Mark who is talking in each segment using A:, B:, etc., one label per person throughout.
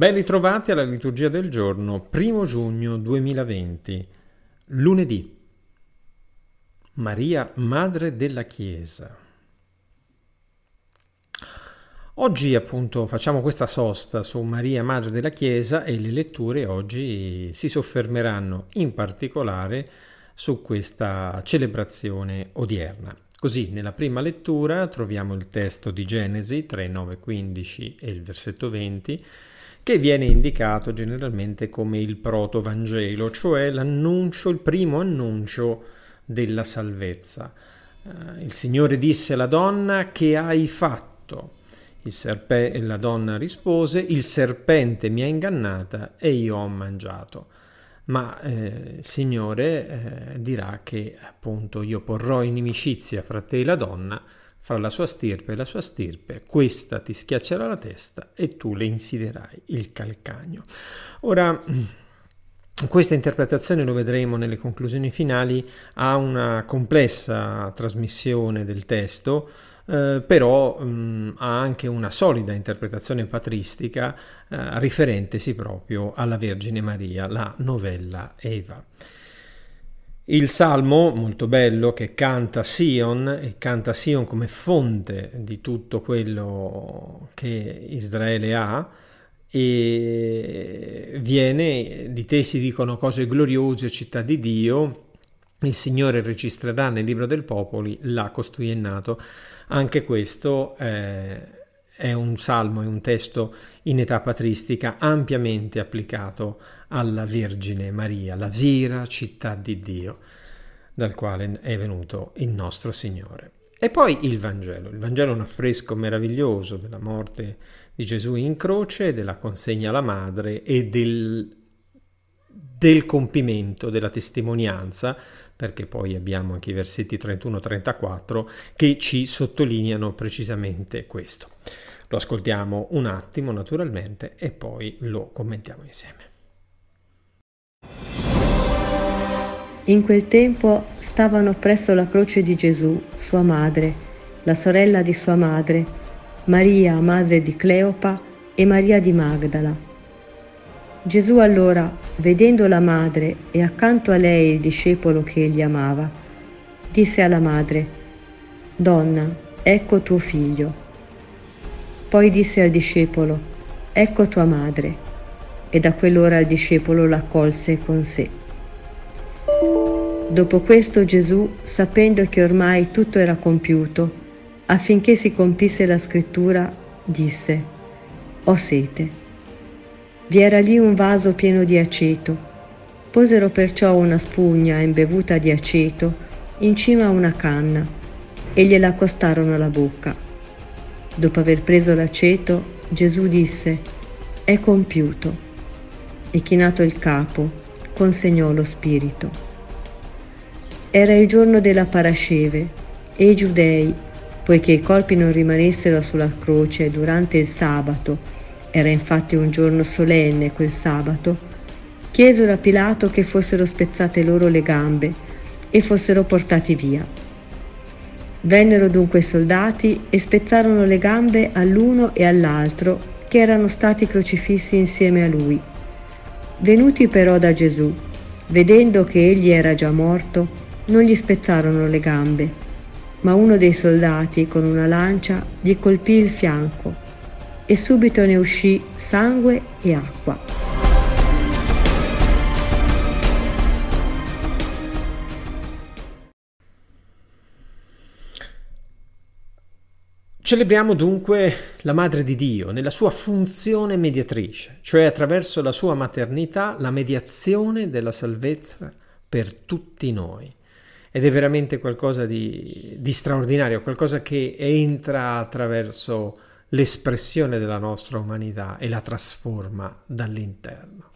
A: Ben ritrovati alla liturgia del giorno, primo giugno 2020, lunedì. Maria, Madre della Chiesa. Oggi appunto facciamo questa sosta su Maria, Madre della Chiesa e le letture oggi si soffermeranno in particolare su questa celebrazione odierna. Così nella prima lettura troviamo il testo di Genesi 3, 9, 15 e il versetto 20 che viene indicato generalmente come il proto-vangelo, cioè l'annuncio, il primo annuncio della salvezza. Uh, il Signore disse alla donna che hai fatto? Serpe- la donna rispose, il serpente mi ha ingannata e io ho mangiato. Ma eh, il Signore eh, dirà che appunto io porrò inimicizia fra te e la donna, fra la sua stirpe e la sua stirpe, questa ti schiaccerà la testa e tu le insiderai il calcagno. Ora, questa interpretazione, lo vedremo nelle conclusioni finali, ha una complessa trasmissione del testo, eh, però mh, ha anche una solida interpretazione patristica eh, riferentesi proprio alla Vergine Maria, la novella Eva. Il salmo, molto bello, che canta Sion, e canta Sion come fonte di tutto quello che Israele ha, e viene, di te si dicono cose gloriose, città di Dio, il Signore registrerà nel libro del popoli, là costui è nato. Anche questo eh, è un salmo, è un testo in età patristica ampiamente applicato alla Vergine Maria, la vera città di Dio, dal quale è venuto il nostro Signore. E poi il Vangelo. Il Vangelo è un affresco meraviglioso della morte di Gesù in croce, della consegna alla madre e del, del compimento, della testimonianza, perché poi abbiamo anche i versetti 31-34 che ci sottolineano precisamente questo. Lo ascoltiamo un attimo naturalmente e poi lo commentiamo insieme.
B: In quel tempo stavano presso la croce di Gesù, sua madre, la sorella di sua madre, Maria, madre di Cleopa, e Maria di Magdala. Gesù allora, vedendo la madre e accanto a lei il discepolo che egli amava, disse alla madre, Donna, ecco tuo figlio. Poi disse al discepolo, Ecco tua madre. E da quell'ora il discepolo l'accolse con sé. Dopo questo Gesù, sapendo che ormai tutto era compiuto, affinché si compisse la scrittura, disse, Ho sete. Vi era lì un vaso pieno di aceto. Posero perciò una spugna imbevuta di aceto in cima a una canna e gliela accostarono alla bocca. Dopo aver preso l'aceto, Gesù disse, È compiuto. E chinato il capo, consegnò lo spirito. Era il giorno della Parasceve e i giudei, poiché i colpi non rimanessero sulla croce durante il sabato, era infatti un giorno solenne quel sabato, chiesero a Pilato che fossero spezzate loro le gambe e fossero portati via. Vennero dunque i soldati e spezzarono le gambe all'uno e all'altro che erano stati crocifissi insieme a lui. Venuti però da Gesù, vedendo che egli era già morto, non gli spezzarono le gambe, ma uno dei soldati con una lancia gli colpì il fianco e subito ne uscì sangue e acqua.
A: Celebriamo dunque la Madre di Dio nella sua funzione mediatrice, cioè attraverso la sua maternità la mediazione della salvezza per tutti noi ed è veramente qualcosa di, di straordinario, qualcosa che entra attraverso l'espressione della nostra umanità e la trasforma dall'interno.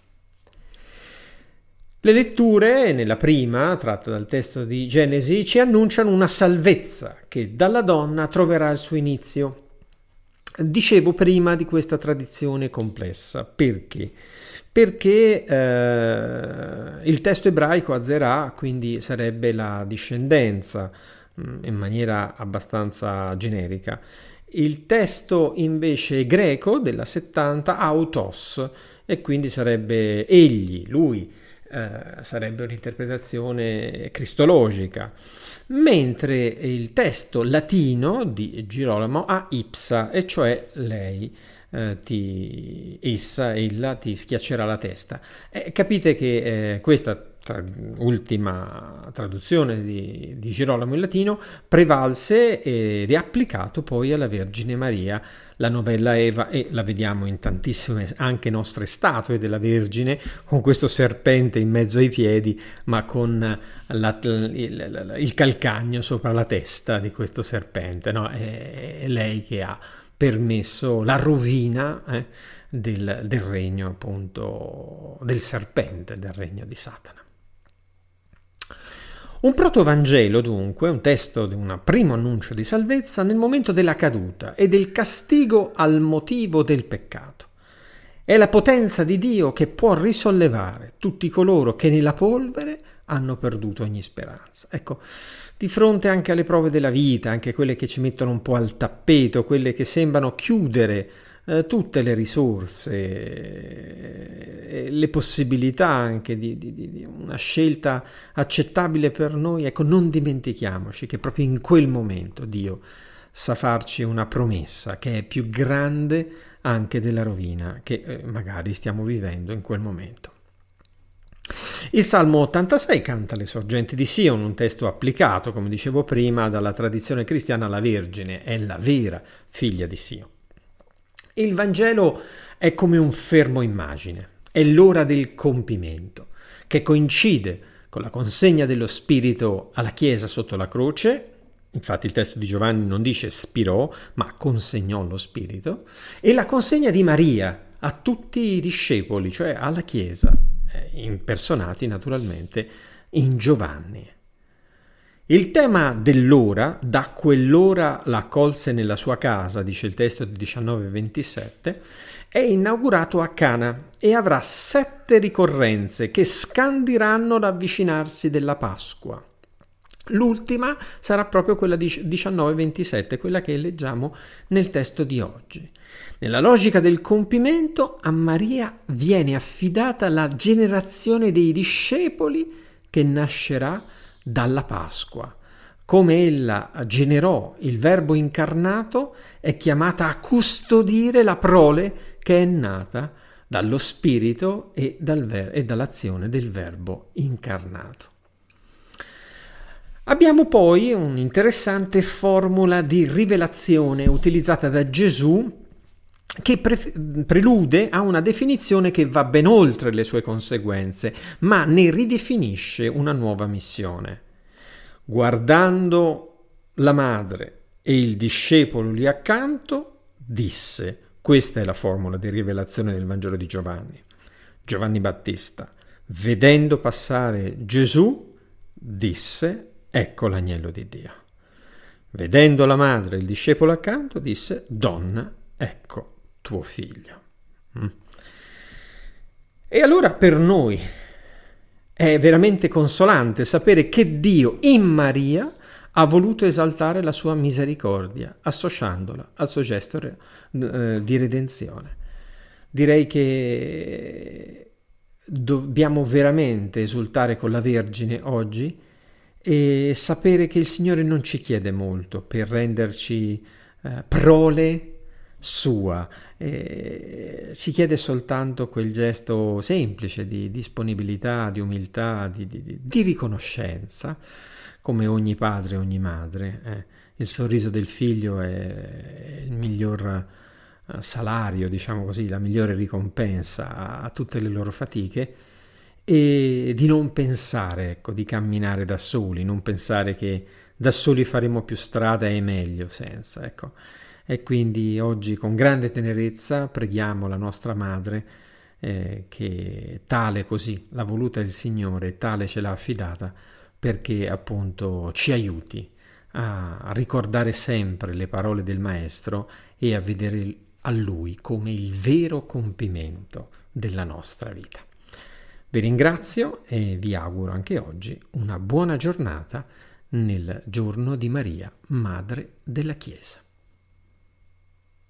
A: Le letture, nella prima, tratta dal testo di Genesi, ci annunciano una salvezza che dalla donna troverà il suo inizio. Dicevo prima di questa tradizione complessa, perché? perché eh, il testo ebraico Azerà quindi sarebbe la discendenza mm, in maniera abbastanza generica Il testo invece greco della 70 autos e quindi sarebbe egli, lui, eh, sarebbe un'interpretazione cristologica, mentre il testo latino di Girolamo ha ipsa, e cioè lei. Eh, ti, essa, ella ti schiaccerà la testa. Eh, capite che eh, questa tra, ultima traduzione di, di, Girolamo in latino, prevalse ed è applicato poi alla Vergine Maria, la novella Eva, e la vediamo in tantissime anche nostre statue della Vergine, con questo serpente in mezzo ai piedi, ma con la, il, il, calcagno sopra la testa di questo serpente. No? È, è lei che ha permesso la rovina. Eh, del, del, regno appunto del serpente, del regno di Satana. Un protovangelo, dunque, un testo di un primo annuncio di salvezza nel momento della caduta e del castigo al motivo del peccato. È la potenza di Dio che può risollevare tutti coloro che nella polvere hanno perduto ogni speranza. Ecco, di fronte anche alle prove della vita, anche quelle che ci mettono un po' al tappeto, quelle che sembrano chiudere eh, tutte le risorse, eh, le possibilità anche di, di, di, una scelta accettabile per noi, ecco, non dimentichiamoci che proprio in quel momento Dio sa farci una promessa che è più grande anche della rovina che eh, magari stiamo vivendo in quel momento. Il Salmo 86 canta le sorgenti di Sion, un testo applicato, come dicevo prima, dalla tradizione cristiana alla Vergine, è la vera figlia di Sion. Il Vangelo è come un fermo immagine, è l'ora del compimento, che coincide con la consegna dello Spirito alla Chiesa sotto la croce, infatti il testo di Giovanni non dice spirò, ma consegnò lo Spirito, e la consegna di Maria a tutti i discepoli, cioè alla Chiesa, eh, impersonati naturalmente in Giovanni. Il tema dell'ora, da quell'ora la colse nella sua casa, dice il testo di 1927, è inaugurato a Cana e avrà sette ricorrenze che scandiranno l'avvicinarsi della Pasqua. L'ultima sarà proprio quella di 1927, quella che leggiamo nel testo di oggi. Nella logica del compimento, a Maria viene affidata la generazione dei discepoli che nascerà dalla Pasqua. Come ella generò il Verbo incarnato, è chiamata a custodire la prole che è nata dallo Spirito e, dal ver- e dall'azione del Verbo incarnato. Abbiamo poi un'interessante formula di rivelazione utilizzata da Gesù che pre- prelude a una definizione che va ben oltre le sue conseguenze, ma ne ridefinisce una nuova missione. Guardando la madre e il discepolo lì accanto, disse, questa è la formula di rivelazione del Vangelo di Giovanni. Giovanni Battista, vedendo passare Gesù, disse, ecco l'agnello di Dio. Vedendo la madre e il discepolo accanto, disse, donna, ecco tuo figlio. Mm. E allora per noi è veramente consolante sapere che Dio in Maria ha voluto esaltare la sua misericordia, associandola al suo gesto eh, di redenzione. Direi che dobbiamo veramente esultare con la Vergine oggi e sapere che il Signore non ci chiede molto per renderci eh, prole sua. Eh, si chiede soltanto quel gesto semplice di disponibilità, di umiltà, di, di, di riconoscenza, come ogni padre ogni madre. Eh. Il sorriso del figlio è il miglior eh, salario, diciamo così, la migliore ricompensa a, tutte le loro fatiche e di non pensare, ecco, di camminare da soli, non pensare che da soli faremo più strada e meglio senza, ecco. E quindi oggi con grande tenerezza preghiamo la nostra Madre eh, che tale così l'ha voluta il Signore, tale ce l'ha affidata perché appunto ci aiuti a ricordare sempre le parole del Maestro e a vedere a Lui come il vero compimento della nostra vita. Vi ringrazio e vi auguro anche oggi una buona giornata nel giorno di Maria, Madre della Chiesa.